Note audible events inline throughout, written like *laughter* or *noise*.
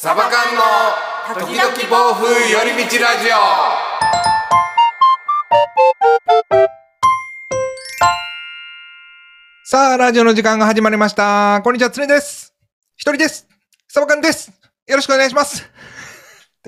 サバ缶の時々暴風寄り道ラジオさあ、ラジオの時間が始まりました。こんにちは、つねです。一人です。サバ缶です。よろしくお願いします。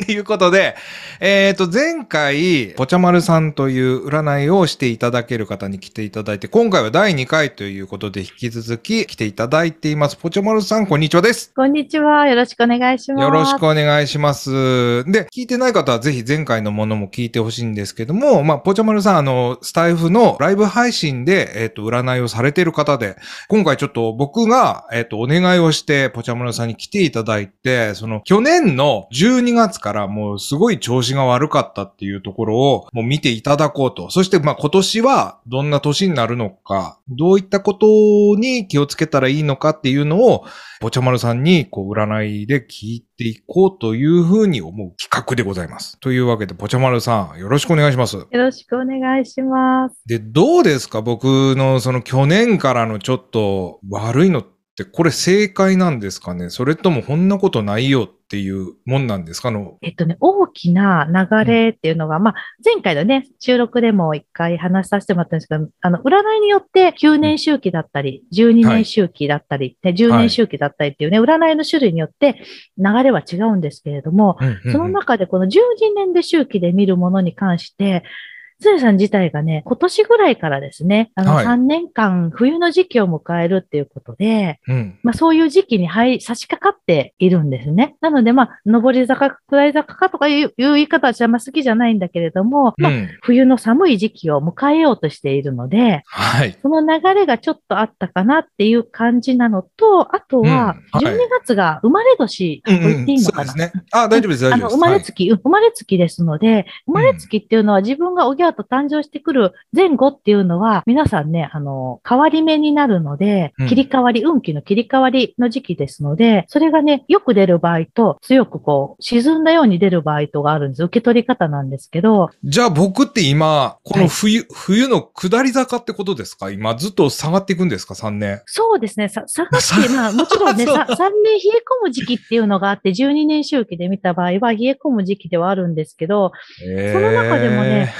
ということで、えっ、と、前回、ぽちゃまるさんという占いをしていただける方に来ていただいて、今回は第2回ということで、引き続き来ていただいています。ぽちゃまるさん、こんにちはです。こんにちは。よろしくお願いします。よろしくお願いします。で、聞いてない方はぜひ前回のものも聞いてほしいんですけども、まあ、ぽちゃまるさん、あの、スタイフのライブ配信で、えっ、と、占いをされている方で、今回ちょっと僕が、えっ、と、お願いをして、ぽちゃまるさんに来ていただいて、その、去年の12月からもうすごい調子が悪かったっていうところを、もう見ていただこうと。そして、まあ、今年はどんな年になるのか、どういったことに気をつけたらいいのかっていうのを、ぽちゃまるさんに、こう、占いで聞いていこうというふうに思う企画でございます。というわけで、ぽちゃまるさん、よろしくお願いします。よろしくお願いします。で、どうですか？僕のその去年からのちょっと悪いのって、これ正解なんですかね？それともこんなことないよっていうもんなんですか？のえっとね、大きな流れっていうのが、まあ、前回のね、収録でも一回話させてもらったんですけど、あの、占いによって9年周期だったり、12年周期だったり、ね10年周期だったりっていうね、占い。の種類によって流れは違うんですけれども、その中でこの12年で周期で見るものに関して、つねさん自体がね、今年ぐらいからですね、あの、はい3年間冬の時期を迎えるっていうことで、うん。まあそういう時期に入り差し掛かっているんですね。なのでまあ、上り坂、下り坂かとかいういう言い方はあんま好きじゃないんだけれども、まあ、うん。冬の寒い時期を迎えようとしているので、はい。その流れがちょっとあったかなっていう感じなのと、あとは、うんはい12月が生まれ年とうん言っていいのかな、そうですね。あ、大丈夫です、大あの、丈夫です。生まれつき、生まれつきですので、生まれつきっていうのは自分がおぎゃーと誕生してくる前後っていうのは、皆さんね、あの、変わり目になるのでうん、切り替わり、運気の切り替わりの時期ですので、それがね、よく出る場合と、強くこう、沈んだように出る場合とがあるんです。受け取り方なんですけど、じゃあ僕って今、この冬、冬の下り坂ってことですか？今ずっと下がっていくんですか ?3 年。そうですね、さ、下がって、*laughs* まあ、もちろんね、そうさ3年冷え込む時期っていうのがあって、12年周期で見た場合は冷え込む時期ではあるんですけど、えその中でもね、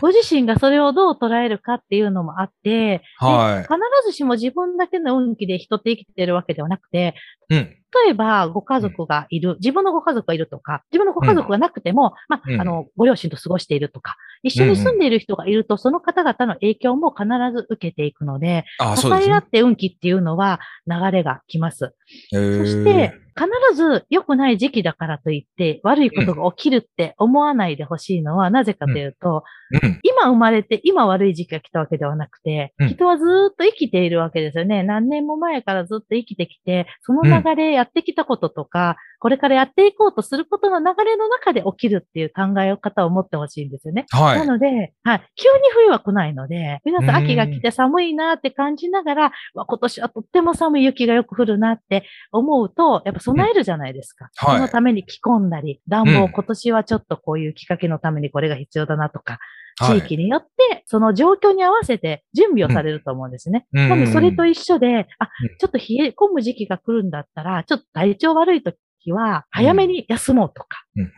ご自身がそれをどう捉えるかっていうのもあって、は必ずしも自分だけの運気で人って生きてるわけではなくて、い。うん。例えばご家族がいる、自分のご家族がいるとか、自分のご家族がなくても、まうんあ、あの、ご両親と過ごしているとか、一緒に住んでいる人がいると、その方々の影響も必ず受けていくので、あ、ですね。え合って運気っていうのは流れが来ます。えーそして、必ず良くない時期だからといって、悪いことが起きるって思わないでほしいのは、なぜかというと、うん。今生まれて、今悪い時期が来たわけではなくて、うん人はずーっと生きているわけですよね。何年も前からずっと生きてきて、その流れ、やってきたこととか、これからやっていこうとすることの流れの中で起きるっていう考え方を持ってほしいんですよね。はいな。ので、はい、急に冬は来ないので、皆さんうん秋が来て寒いなって感じながら、わ今年はとっても寒い雪がよく降るなって思うと、やっぱ備えるじゃないですか。はい。そのために着込んだり、暖房、うん。今年はちょっとこういうきっかけのためにこれが必要だなとか、はい。地域によって、その状況に合わせて準備をされると思うんですね。うん。なので、それと一緒で、あうん、ちょっと冷え込む時期が来るんだったら、ちょっと体調悪い時は、早めに休もうとか、うん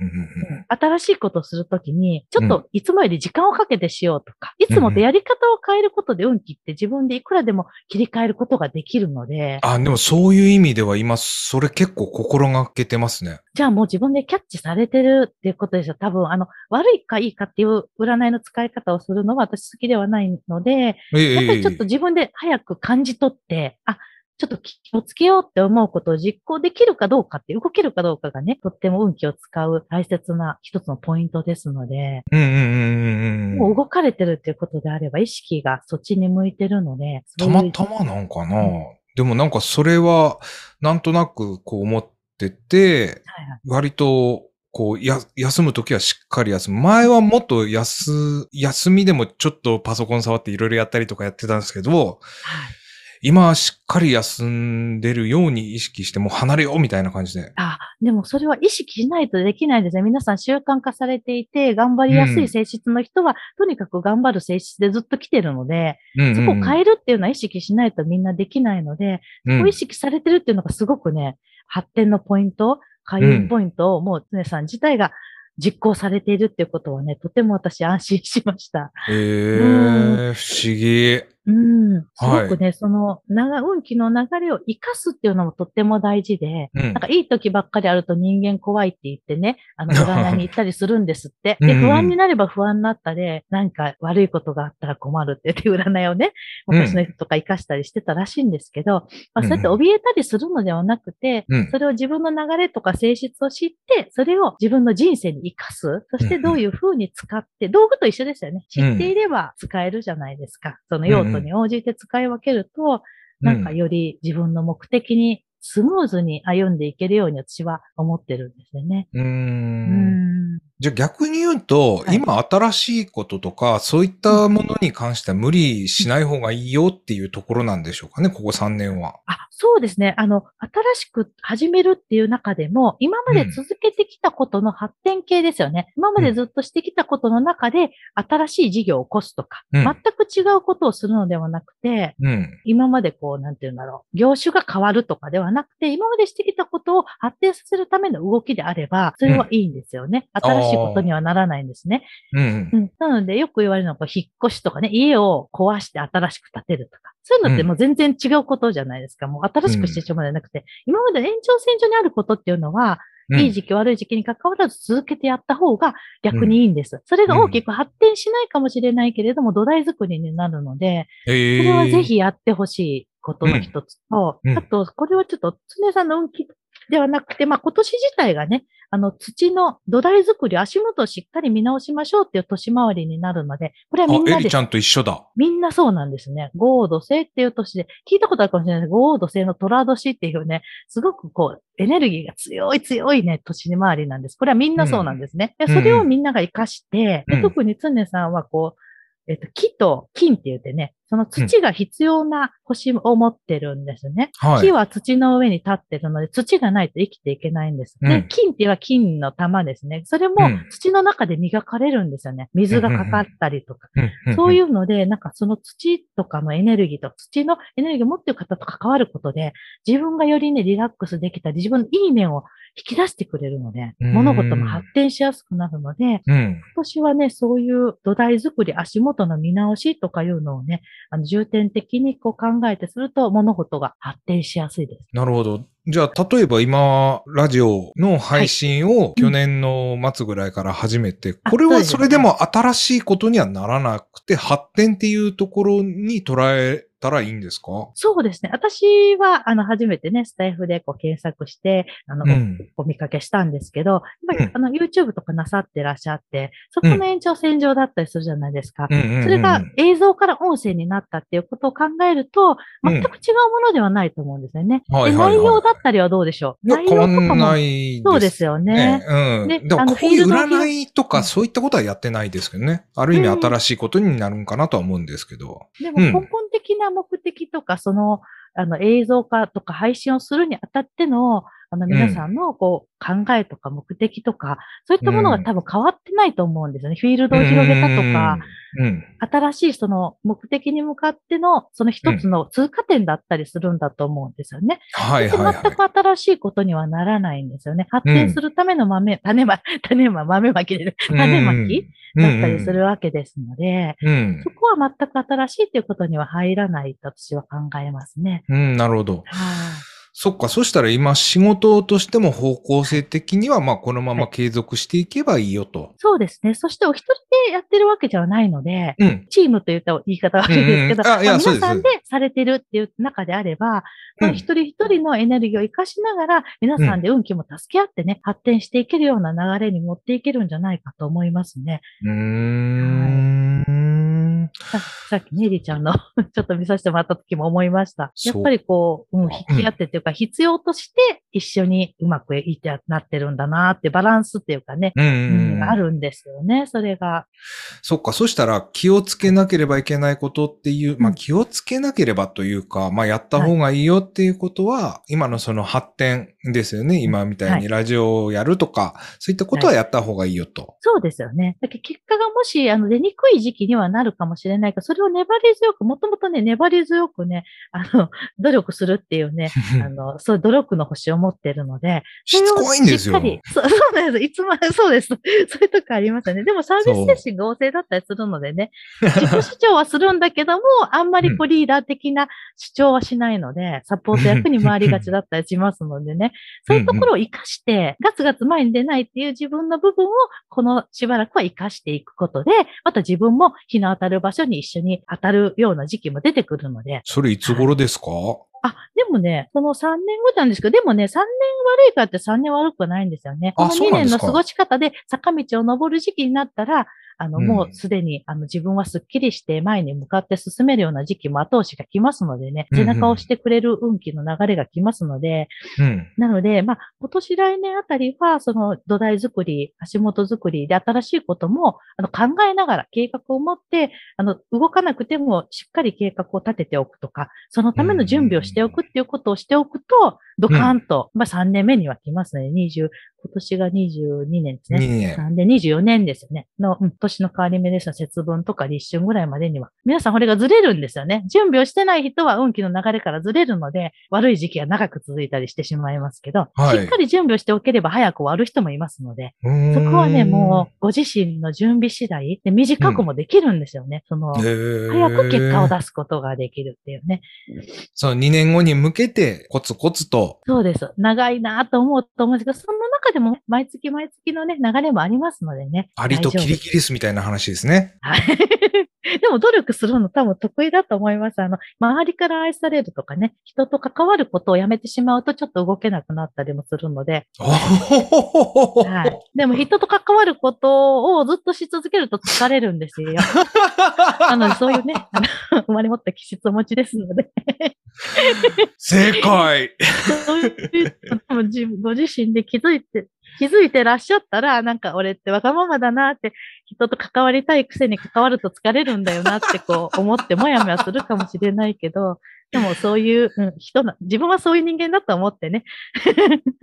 新しいことをするときに、ちょっといつもより時間をかけてしようとか、いつもとやり方を変えることで運気って自分でいくらでも切り替えることができるので、あ、でもそういう意味では今、それ結構心がけてますね。じゃあもう自分でキャッチされてるっていうことですよ。多分、あの、悪いかいいかっていう占いの使い方をするのは私好きではないので、ええ。やっぱりちょっと自分で早く感じ取って、あ、ちょっと気をつけようって思うことを実行できるかどうかって、動けるかどうかがね、とっても運気を使う大切な一つのポイントですので、うんうんうんうんうん。もう動かれてるっていうことであれば、意識がそっちに向いてるので、たまたまなんかな、でもなんかそれは、なんとなくこう思ってて、はいはい割と、こう、や、休むときはしっかり休む。前はもっと休、休みでもちょっとパソコン触っていろいろやったりとかやってたんですけど、はい今はしっかり休んでるように意識してもう離れようみたいな感じで。あ、でもそれは意識しないとできないですね。皆さん習慣化されていて、頑張りやすい性質の人は、とにかく頑張る性質でずっと来てるので、うんうんそこを変えるっていうのは意識しないとみんなできないので、うんそこを意識されてるっていうのがすごくね、発展のポイント開運ポイントをもう常さん自体が実行されているっていうことはね、とても私安心しました。へえ、不思議。うん。すごくね、その、長、運気の流れを活かすっていうのもとっても大事で、うんなんかいい時ばっかりあると人間怖いって言ってね、あの、占いに行ったりするんですって。で、うん不安になれば不安になったで、なんか悪いことがあったら困るって言って占いをね、昔の人とか活かしたりしてたらしいんですけど、まあ、そうやって怯えたりするのではなくて、うんそれを自分の流れとか性質を知って、それを自分の人生に活かす。そしてどういう風に使って、道具と一緒ですよね。知っていれば使えるじゃないですか。その用途に応じて使い分けると、なんかより自分の目的にスムーズに歩んでいけるように私は思ってるんですよね。うー。うんん。じゃあ逆に言うと、はい今新しいこととか、そういったものに関しては無理しない方がいいよっていうところなんでしょうかね、ここ3年は。あ、そうですね。あの、新しく始めるっていう中でも、今まで続けてきたことの発展系ですよね。今までずっとしてきたことの中で、新しい事業を起こすとか、うん全く違うことをするのではなくて、うん。今までこう、なんていうんだろう、業種が変わるとかではなくて、今までしてきたことを発展させるための動きであれば、それはいいんですよね。新しいことにはならないんですね。うん。うん。なので、よく言われるのは、引っ越しとかね、家を壊して新しく建てるとか。そういうのってもう全然違うことじゃないですか。もう新しくしてしまうんじゃなくて、今まで延長線上にあることっていうのは、うんいい時期悪い時期に関わらず続けてやった方が逆にいいんです。それが大きく発展しないかもしれないけれども、土台作りになるので、えそれはぜひやってほしいことの一つと、うんうんあと、これはちょっと、常さんの運気ではなくて、まあ今年自体がね、あの土の土台作り、足元をしっかり見直しましょうっていう年回りになるので、これはみんあ、なでエリちゃんと一緒だ。みんなそうなんですね。豪土星っていう年で、聞いたことあるかもしれないです豪土星の虎年っていうね、すごくこう、エネルギーが強い強いね、年回りなんです。これはみんなそうなんですね。うんでそれをみんなが活かして、うんで特に常さんはこう、えっと、木と金って言ってね、その土が必要な星を持ってるんですね。はい。木は土の上に立ってるので、土がないと生きていけないんです。でうん、金っていうのは金の玉ですね。それもうん土の中で磨かれるんですよね。水がかかったりとか。うんそういうので、なんかその土とかのエネルギーと土のエネルギーを持っている方と関わることで、自分がよりね、リラックスできたり、自分のいい面を引き出してくれるので、うん物事も発展しやすくなるので、うん。今年はね、そういう土台作り、足元の見直しとかいうのをね、あの重点的にこう考えてすると、物事が発展しやすいです。なるほど。じゃあ、例えば今、ラジオの配信を去年の末ぐらいから始めて、あこれはそうですそれでも新しいことにはならなくて、発展っていうところに捉えたらいいんですか？そうですね。私は、あの、初めてね、スタイフでこう検索して、あの、うん。お見かけしたんですけど、やっぱりうんあの YouTube とかなさってらっしゃって、そこの延長線上だったりするじゃないですか。それが映像から音声になったっていうことを考えると、うん全く違うものではないと思うんですよね。内容だったりはどうでしょう？内容とかも。そうですよね。うん。あのこういうフィール占いとかそういったことはやってないですけどね。ある意味うん新しいことになるんかなとは思うんですけど。でもうん根本的な目的とか、その、あの映像化とか配信をするにあたっての、あの皆さんのこう考えとか目的とか、そういったものが多分変わってないと思うんですよね。フィールドを広げたとか。新しいその目的に向かってのその一つの通過点だったりするんだと思うんですよね。はい。全く新しいことにはならないんですよね。発展するための豆、種ま、*laughs* 種ま、豆まきで、種まきだったりするわけですので、うんそ。こは全く新しいということには入らないと私は考えますね。うん、なるほど。はい。そっか、そしたら今仕事としても方向性的には、まあこのまま継続していけばいいよと。そうですね。そしてお一人でやってるわけではないので、うん。チームと言った言い方は悪いですけど、皆さんでされてるっていう中であれば、まあうん一人一人のエネルギーを活かしながら、皆さんで運気も助け合ってね、発展していけるような流れに持っていけるんじゃないかと思いますね。うーん。さ *laughs* さっきね、りちゃんの *laughs* ちょっと見させてもらった時も思いました。やっぱりこう、うん、引き合ってっていうか、必要として一緒にうまくいってなってるんだなって、バランスっていうかね、うん。あるんですよね、それが。そっか、そしたら気をつけなければいけないことっていう、まあうん気をつけなければというか、まあやった方がいいよっていうことは、今のその発展ですよね。今みたいはにラジオをやるとか、そういったことはやった方がいいよと。そうですよね。だ結果がもし、あの、出にくい時期にはなるかもしれないけど、それれを粘り強く、もともとね、粘り強くね、あの、*laughs* 努力するっていうね、*laughs* あの、そういう努力の星を持ってるので、しつこいんですよ。しっかりそう *laughs* そうなんです。いつも、そうです。そういうとこありますよね。でもサービス精神が旺盛だったりするのでね、自己主張はするんだけども、あんまりこうリーダー的な主張はしないので、サポート役に回りがちだったりしますのでね、そういうところを活かして、ガツガツ前に出ないっていう自分の部分を、このしばらくは活かしていくことで、また自分も日の当たる場所に一緒に当たるような時期も出てくるので、それいつ頃ですか？あ、でもね、その3年後なんですけど、でもね、3年悪いからって3年悪くはないんですよね。あこの2そうなんですか。年の過ごし方で坂道を登る時期になったら、あの、うんもうすでに、あの、自分はスッキリして前に向かって進めるような時期も後押しが来ますのでね、背中を押してくれる運気の流れが来ますので、うん。なので、まあ、今年来年あたりは、その土台作り、足元作りで新しいことも、あの、考えながら計画を持って、あの、動かなくてもしっかり計画を立てておくとか、そのための準備をしておくっていうことをしておくと、ドカーンと、まあ3年目には来ますね。20、今年が22年です2ね。年。なんで24年ですよね。の、うん、年の変わり目ですの節分とか立春ぐらいまでには。皆さんこれがずれるんですよね。準備をしてない人は運気の流れからずれるので、悪い時期が長く続いたりしてしまいますけど、はいしっかり準備をしておければ早く終わる人もいますので、そこはね、もうご自身の準備次第で短くもできるんですよね。その、早く結果を出すことができるっていうね。その2年後に向けてコツコツと。そうです。長いなと思うと思うんですけど、その中でも毎月毎月のね、流れもありますのでね。アリとキリリ。ギリスみたいな話ですね。はい。*laughs* でも努力するの多分得意だと思います。あの、周りから愛されるとかね、人と関わることをやめてしまうとちょっと動けなくなったりもするので、はい。でも人と関わることをずっとし続けると疲れるんですよ。*laughs* なのでそういうね、*laughs* あの生まれ持った気質をお持ちですので、正解ご自身で気づいて、気づいてらっしゃったら、なんか俺ってわがままだなって、人と関わりたいくせに関わると疲れるんだよなってこう思ってもやもやするかもしれないけど、*laughs* でもそういう、うん、人な、自分はそういう人間だと思ってね。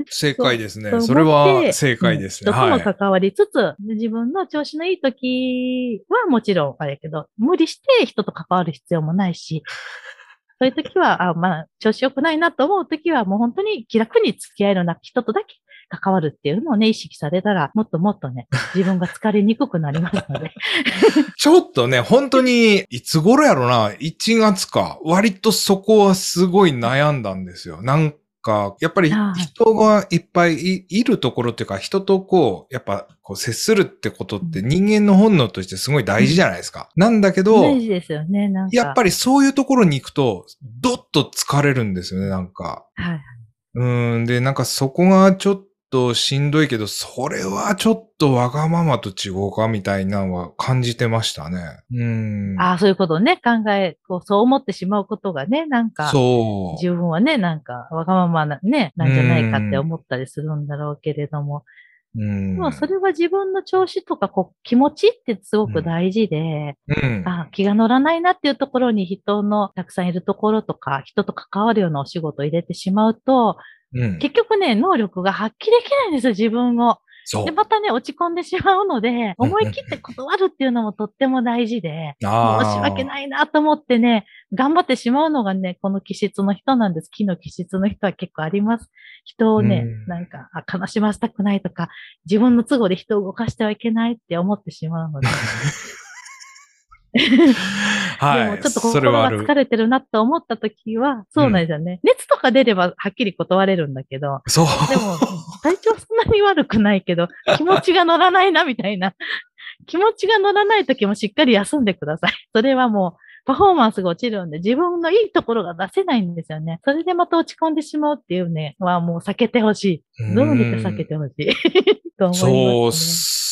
正解ですね。そうそれは正解ですね。うん人ともはい。関わりつつ、自分の調子のいい時はもちろんあれやけど、無理して人と関わる必要もないし、*laughs* そういう時は、あまあ、調子良くないなと思う時は、もう本当に気楽に付き合えるような人とだけ関わるっていうのをね、意識されたら、もっともっとね、自分が疲れにくくなりますので。*laughs* ちょっとね、本当に、いつ頃やろな、1月か。割とそこはすごい悩んだんですよ。なんか、やっぱりはい人がいっぱいいいるところっていうか、人とこう、やっぱこう接するってことって人間の本能としてすごい大事じゃないですか。なんだけど、大事ですよね、なんか。やっぱりそういうところに行くと、どっと疲れるんですよね、なんか。はい。うん、で、なんかそこがちょっとしんどいけど、それはちょっとわがままと違うかみたいなのは感じてましたね。うん。ああ、そういうことをね、考え、こう、そう思ってしまうことがね、なんか、そう。自分はね、なんか、わがままな、ね、なんじゃないかって思ったりするんだろうけれども、うん。まあ、それは自分の調子とか、こう、気持ちってすごく大事で、うん。あ気が乗らないなっていうところに人のたくさんいるところとか、人と関わるようなお仕事を入れてしまうと、うん。結局ね、能力が発揮できないんですよ、自分を。で、。またね、落ち込んでしまうので、うん思い切って断るっていうのもとっても大事で、あ申し訳い。ないなと思ってね、頑張ってしまうのがね、この気質の人なんです。木の気質の人は結構あります。人をね、うんなんかあ、悲しませたくないとか、自分の都合で人を動かしてはいけないって思ってしまうので。*laughs* *laughs* はい。でもちょっと心が疲。れてるなと思った時は、そうなんですよね。熱とか出ればはっきり断れるんだけど、そう。でも、体調そんなに悪くないけど、*laughs* 気持ちが乗らないな、みたいな。気持ちが乗らない時もしっかり休んでください。それはもう、パフォーマンスが落ちるんで、自分のいいところが出せないんですよね。それでまた落ち込んでしまうっていうね、はもう避けてほしい。どうにか避けてほしい？*laughs* と思います、ね。そう、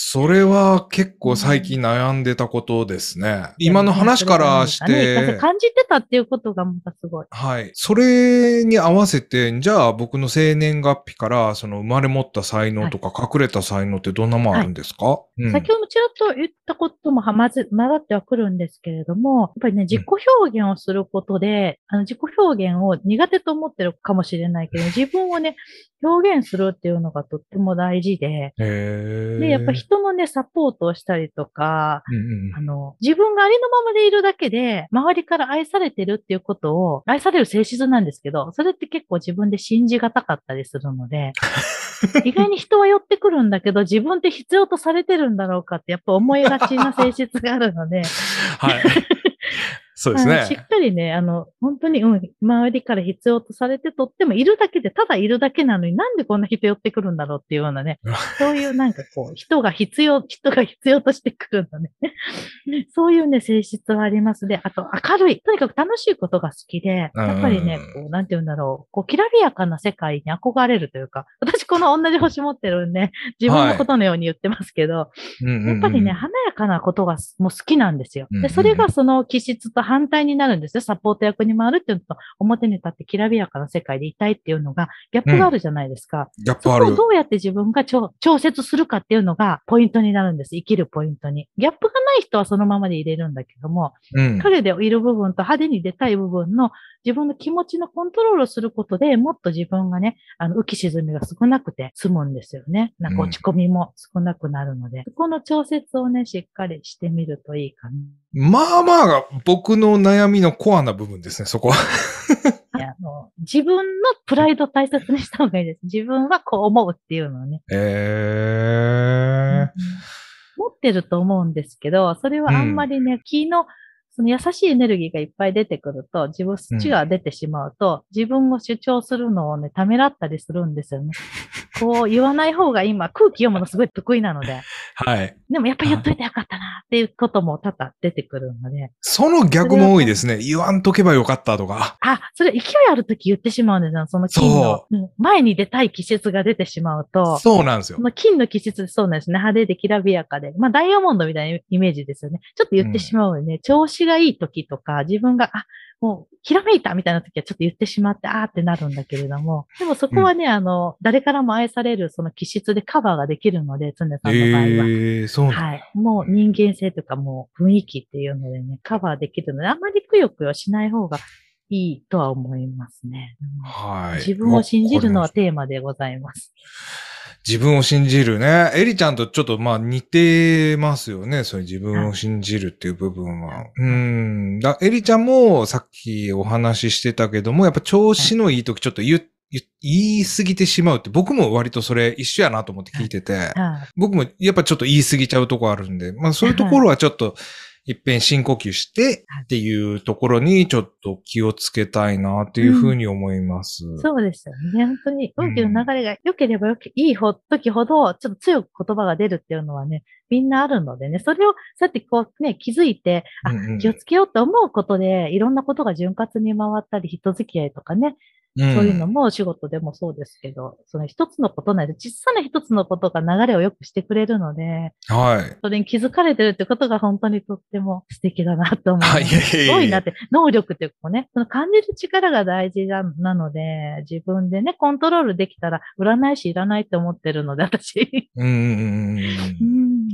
それは結構最近悩んでたことですね。今の話からして、感じてたっていうことがまたすごい。はい。それに合わせて、じゃあ僕の生年月日から、その生まれ持った才能とか隠れた才能ってどんなもんあるんですか、うん。先ほどもちらっと言ったこともはまず、混ざってはくるんですけれども、やっぱりね、自己表現をすることで、あの、自己表現を苦手と思ってるかもしれないけど、*laughs* 自分をね、表現するっていうのがとっても大事で、で、やっぱ人人のね、サポートをしたりとか、うんうんあの、自分がありのままでいるだけで、周りから愛されてるっていうことを、愛される性質なんですけど、それって結構自分で信じがたかったりするので、*laughs* 意外に人は寄ってくるんだけど、自分って必要とされてるんだろうかって、やっぱ思いがちな性質があるので、はい。そうですね。しっかりね、あの、本当に、うん、周りから必要とされてとっても、いるだけで、ただいるだけなのになんでこんな人寄ってくるんだろうっていうようなね、*laughs* そういうなんかこう、人が必要、*laughs* 人が必要としてくるんだね。*laughs* そういうね、性質はありますで、あと明るい。とにかく楽しいことが好きで、やっぱりねうん、こう、なんて言うんだろう、こう、きらびやかな世界に憧れるというか、私この同じ星持ってるんで、自分のことのように言ってますけど、うんうんうんやっぱりね、華やかなことがもう好きなんですよ。で、それがその気質と反対になるんですよ。サポート役に回るっていうのと、表に立ってきらびやかな世界でいたいっていうのが、ギャップがあるじゃないですか。ギャップあるそこを。どうやって自分が調調節するかっていうのがポイントになるんです。生きるポイントに。ギャップがない人はそのままで入れるんだけども、うん。影でいる部分と派手に出たい部分の自分の気持ちのコントロールをすることでもっと自分がね、あの、浮き沈みが少なくて済むんですよね。なんか落ち込みも少なくなるので、そこの調節をね、しっかりしてみるといいかな。まあまあ、僕の悩みのコアな部分ですね、そこは。*laughs* あの自分のプライドを大切にした方がいいです。自分はこう思うっていうのをね。え持ってると思うんですけど、それはあんまりね、気の、その優しいエネルギーがいっぱい出てくると、自分、土が出てしまうと、自分を主張するのをね、ためらったりするんですよね。*laughs* こう言わない方が今、空気読むのすごい得意なので、はい。でもやっぱり言っといてよかったなっていうことも多々出てくるので、その逆も多いですね。言わんとけばよかったとか。あ、それ勢いあるとき言ってしまうんですよ。その金のそ、うん前に出たい気質が出てしまうと、そうなんですよ金の気質でそうなんですね。派手できらびやかで。まあ、ダイヤモンドみたいなイメージですよね。ちょっと言ってしまうよね。調子がいい時とか、自分が、あ、もう、ひらめいたみたいな時はちょっと言ってしまって、あーってなるんだけれども。でもそこはね、あの、誰からも愛されるその気質でカバーができるので、常さんの場合は。ええそうはい。もう人間性とかもう雰囲気っていうのでね、カバーできるので、あんまりくよくよしない方がいいとは思いますね。うんはい。自分を信じるのはテーマでございます。た自分を信じるね。エリちゃんとちょっとまあ似てますよね。そういう自分を信じるっていう部分は。うん。だエリちゃんもさっきお話ししてたけども、やっぱ調子のいい時ちょっと言、言言い過ぎてしまうって、僕も割とそれ一緒やなと思って聞いてて。はい。僕もやっぱちょっと言い過ぎちゃうとこあるんで、まあそういうところはちょっと一遍深呼吸してっていうところにちょっと気をつけたいなっていうふうに思います。そうですよね。本当に運気の流れが良ければ良け、いいほ時ほど、ちょっと強く言葉が出るっていうのはね、みんなあるのでね、それを、そうやってこうね、気づいて、あ、うんうん。気をつけようと思うことで、いろんなことが潤滑に回ったり、人付き合いとかね、うんそういうのもお仕事でもそうですけど、その一つのことなんで、小さな一つのことが流れを良くしてくれるので、はい。それに気づかれてるってことが本当にとっても素敵だなと思います。はいすごいなって、能力っていうかね、その感じる力が大事ななので、自分でね、コントロールできたら、占い師いらないって思ってるので、私。うんうん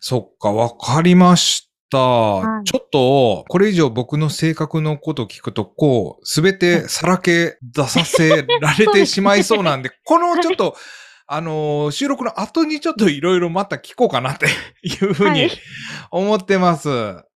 そっか、わかりました。はいちょっと、これ以上僕の性格のことを聞くと、こう、すべてさらけ出させられてしまいそうなんで、*laughs* このちょっと、あのー収録の後にちょっといろいろまた聞こうかなっていうふうにはい思ってます。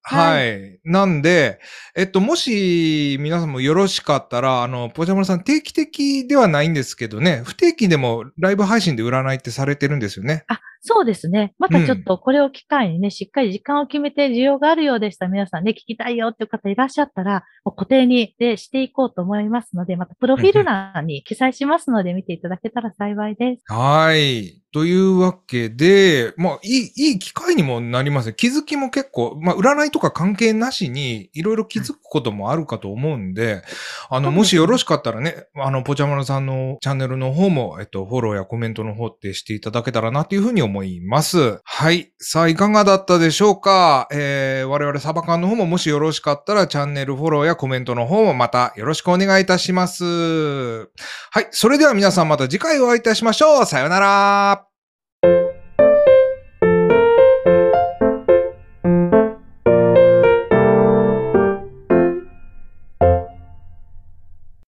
はい。なんで、えっと、もし皆さんもよろしかったら、あの、ポジャマルさん定期的ではないんですけどね、不定期でもライブ配信で占いってされてるんですよね。あ、そうですね。またちょっとこれを機会にね、しっかり時間を決めて需要があるようでしたら皆さんね、聞きたいよっていう方いらっしゃったら、もう固定にでしていこうと思いますので、またプロフィール欄に記載しますので見ていただけたら幸いです。はい。というわけで、まあ、いい、いい機会にもなりますね。気づきも結構、まあ、占いとか関係なしに、いろいろ気づくこともあるかと思うんで、あの、もしよろしかったらね、あの、ポチャマルさんのチャンネルの方も、えっと、フォローやコメントの方ってしていただけたらなというふうに思います。はい。さあ、いかがだったでしょうか？えー、我々サバ缶の方ももしよろしかったら、チャンネルフォローやコメントの方もまたよろしくお願いいたします。はい。それでは皆さんまた次回お会いいたしましょう。さようなら。